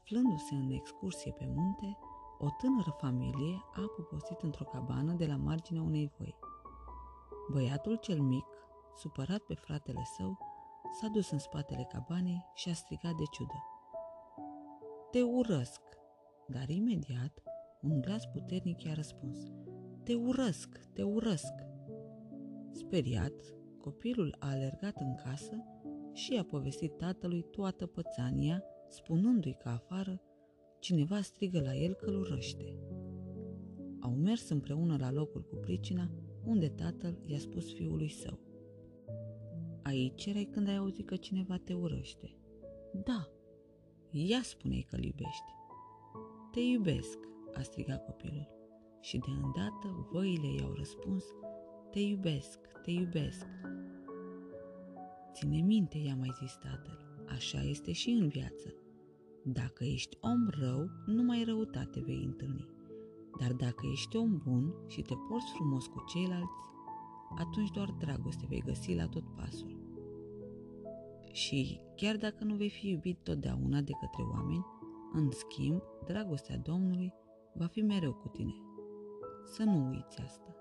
Aflându-se în excursie pe munte, o tânără familie a poposit într-o cabană de la marginea unei voi. Băiatul cel mic, supărat pe fratele său, s-a dus în spatele cabanei și a strigat de ciudă. Te urăsc! Dar imediat, un glas puternic i-a răspuns. Te urăsc, te urăsc! Speriat, copilul a alergat în casă și a povestit tatălui toată pățania, spunându-i că afară cineva strigă la el că îl urăște. Au mers împreună la locul cu pricina, unde tatăl i-a spus fiului său. Aici erai când ai auzit că cineva te urăște. Da, ia spune că-l iubești. Te iubesc, a strigat copilul. Și de îndată văile i-au răspuns, te iubesc, te iubesc. Ține minte, i-a mai zis tatăl, așa este și în viață. Dacă ești om rău, numai răutate vei întâlni. Dar dacă ești om bun și te porți frumos cu ceilalți, atunci doar dragoste vei găsi la tot pasul. Și chiar dacă nu vei fi iubit totdeauna de către oameni, în schimb, dragostea Domnului va fi mereu cu tine. Să nu uiți asta.